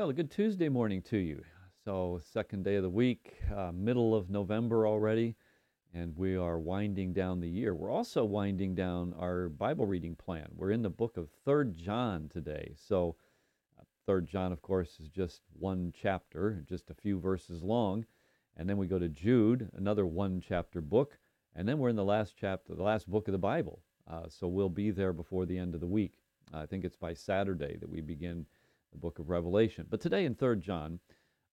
Well, a good Tuesday morning to you. So, second day of the week, uh, middle of November already, and we are winding down the year. We're also winding down our Bible reading plan. We're in the book of Third John today. So, uh, Third John, of course, is just one chapter, just a few verses long, and then we go to Jude, another one chapter book, and then we're in the last chapter, the last book of the Bible. Uh, so we'll be there before the end of the week. I think it's by Saturday that we begin the book of Revelation. But today in 3rd John,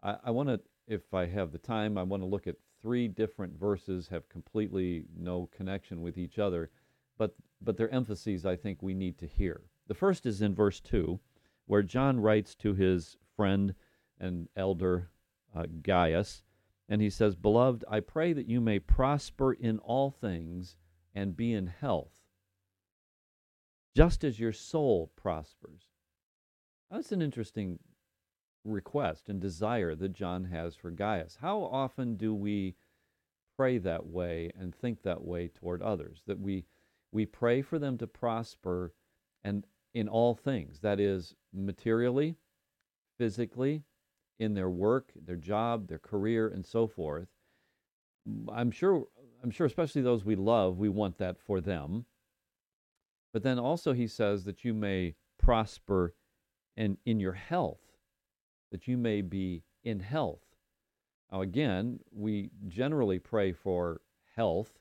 I, I want to, if I have the time, I want to look at three different verses, have completely no connection with each other, but, but their emphases I think we need to hear. The first is in verse 2, where John writes to his friend and elder uh, Gaius, and he says, Beloved, I pray that you may prosper in all things and be in health, just as your soul prospers. That's an interesting request and desire that John has for Gaius. How often do we pray that way and think that way toward others? That we we pray for them to prosper and in all things, that is materially, physically, in their work, their job, their career and so forth. I'm sure I'm sure especially those we love, we want that for them. But then also he says that you may prosper and in your health, that you may be in health. Now, again, we generally pray for health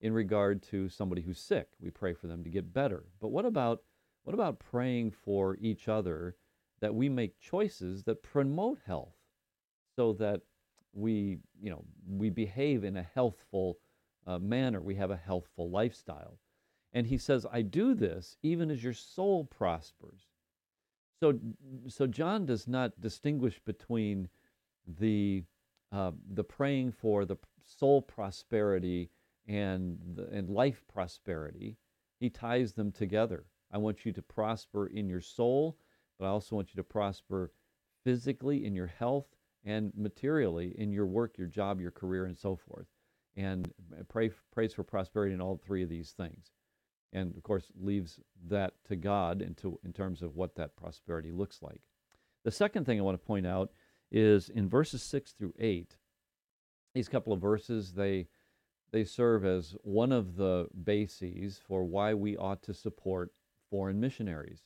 in regard to somebody who's sick. We pray for them to get better. But what about what about praying for each other that we make choices that promote health so that we, you know, we behave in a healthful uh, manner, we have a healthful lifestyle. And he says, I do this even as your soul prospers. So, so John does not distinguish between the uh, the praying for the soul prosperity and the, and life prosperity. He ties them together. I want you to prosper in your soul, but I also want you to prosper physically in your health and materially in your work, your job, your career, and so forth. And pray prays for prosperity in all three of these things and of course leaves that to God into, in terms of what that prosperity looks like. The second thing I want to point out is in verses 6 through 8, these couple of verses, they, they serve as one of the bases for why we ought to support foreign missionaries.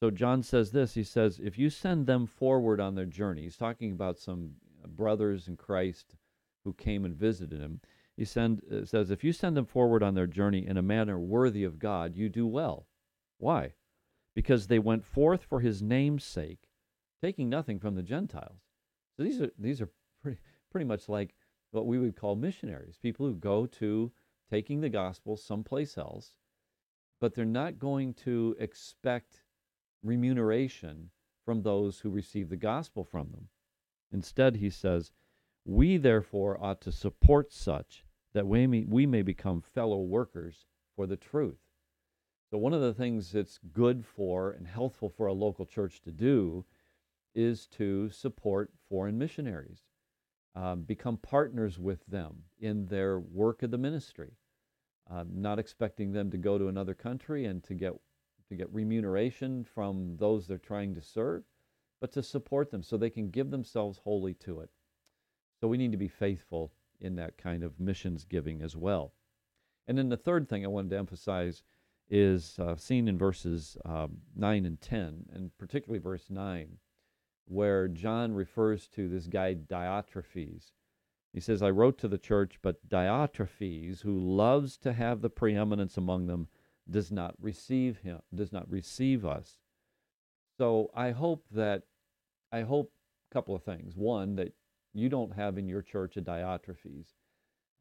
So John says this He says, If you send them forward on their journey, he's talking about some brothers in Christ who came and visited him. He send, uh, says, If you send them forward on their journey in a manner worthy of God, you do well. Why? Because they went forth for his name's sake, taking nothing from the Gentiles. So these are, these are pretty, pretty much like what we would call missionaries people who go to taking the gospel someplace else, but they're not going to expect remuneration from those who receive the gospel from them. Instead, he says, we therefore ought to support such that we may, we may become fellow workers for the truth. So, one of the things that's good for and healthful for a local church to do is to support foreign missionaries, um, become partners with them in their work of the ministry, uh, not expecting them to go to another country and to get to get remuneration from those they're trying to serve, but to support them so they can give themselves wholly to it. So we need to be faithful in that kind of missions giving as well. And then the third thing I wanted to emphasize is uh, seen in verses um, 9 and 10, and particularly verse 9, where John refers to this guy Diotrephes. He says, I wrote to the church, but Diotrephes, who loves to have the preeminence among them, does not receive him, does not receive us. So I hope that, I hope a couple of things. One, that you don't have in your church a Diotrephes.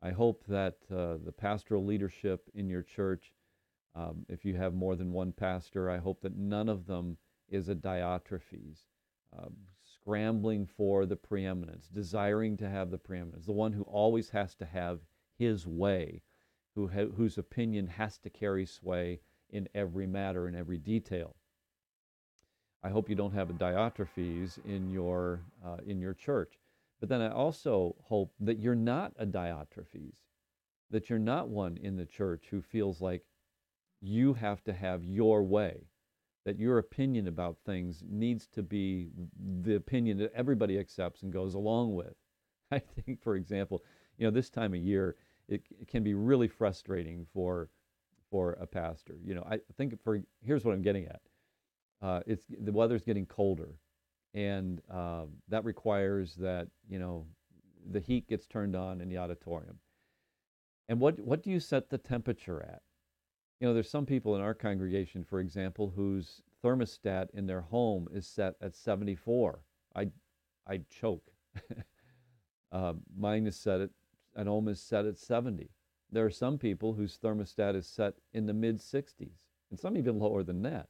I hope that uh, the pastoral leadership in your church, um, if you have more than one pastor, I hope that none of them is a Diotrephes, uh, scrambling for the preeminence, desiring to have the preeminence, the one who always has to have his way, who ha- whose opinion has to carry sway in every matter, in every detail. I hope you don't have a Diotrephes in your uh, in your church. But then I also hope that you're not a Diotrephes, that you're not one in the church who feels like you have to have your way, that your opinion about things needs to be the opinion that everybody accepts and goes along with. I think, for example, you know, this time of year, it, it can be really frustrating for for a pastor. You know, I think for here's what I'm getting at. Uh, it's the weather's getting colder, and uh, that requires that you know the heat gets turned on in the auditorium. And what what do you set the temperature at? You know, there's some people in our congregation, for example, whose thermostat in their home is set at 74. I I'd choke. uh, mine is set at at home is set at 70. There are some people whose thermostat is set in the mid 60s, and some even lower than that.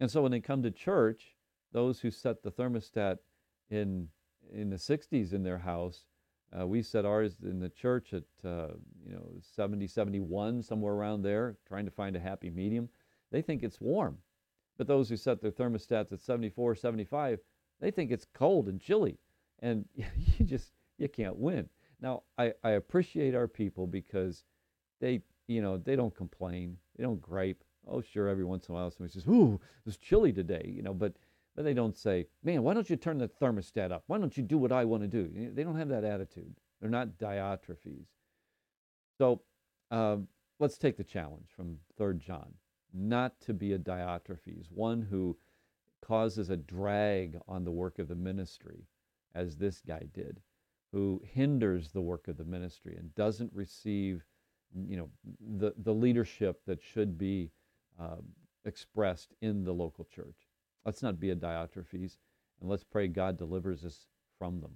And so when they come to church, those who set the thermostat in in the 60s in their house, uh, we set ours in the church at uh, you know 70, 71, somewhere around there, trying to find a happy medium. They think it's warm, but those who set their thermostats at 74, 75, they think it's cold and chilly, and you just you can't win. Now, I, I appreciate our people because they, you know, they don't complain. They don't gripe. Oh, sure, every once in a while somebody says, ooh, it's chilly today, you know, but, but they don't say, man, why don't you turn the thermostat up? Why don't you do what I want to do? They don't have that attitude. They're not Diotrephes. So um, let's take the challenge from 3 John not to be a Diotrephes, one who causes a drag on the work of the ministry, as this guy did who hinders the work of the ministry and doesn't receive you know the, the leadership that should be uh, expressed in the local church let's not be a diotrephes and let's pray god delivers us from them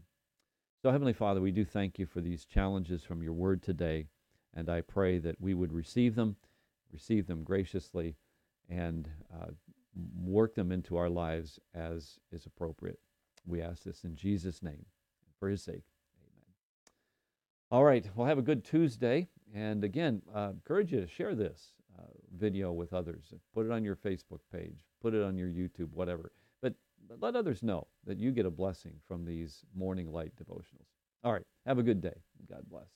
so heavenly father we do thank you for these challenges from your word today and i pray that we would receive them receive them graciously and uh, work them into our lives as is appropriate we ask this in jesus name for his sake Amen. all right. Well, have a good Tuesday. And again, uh, encourage you to share this video with others. Put it on your Facebook page, put it on your YouTube, whatever. But, but let others know that you get a blessing from these morning light devotionals. All right, have a good day. God bless.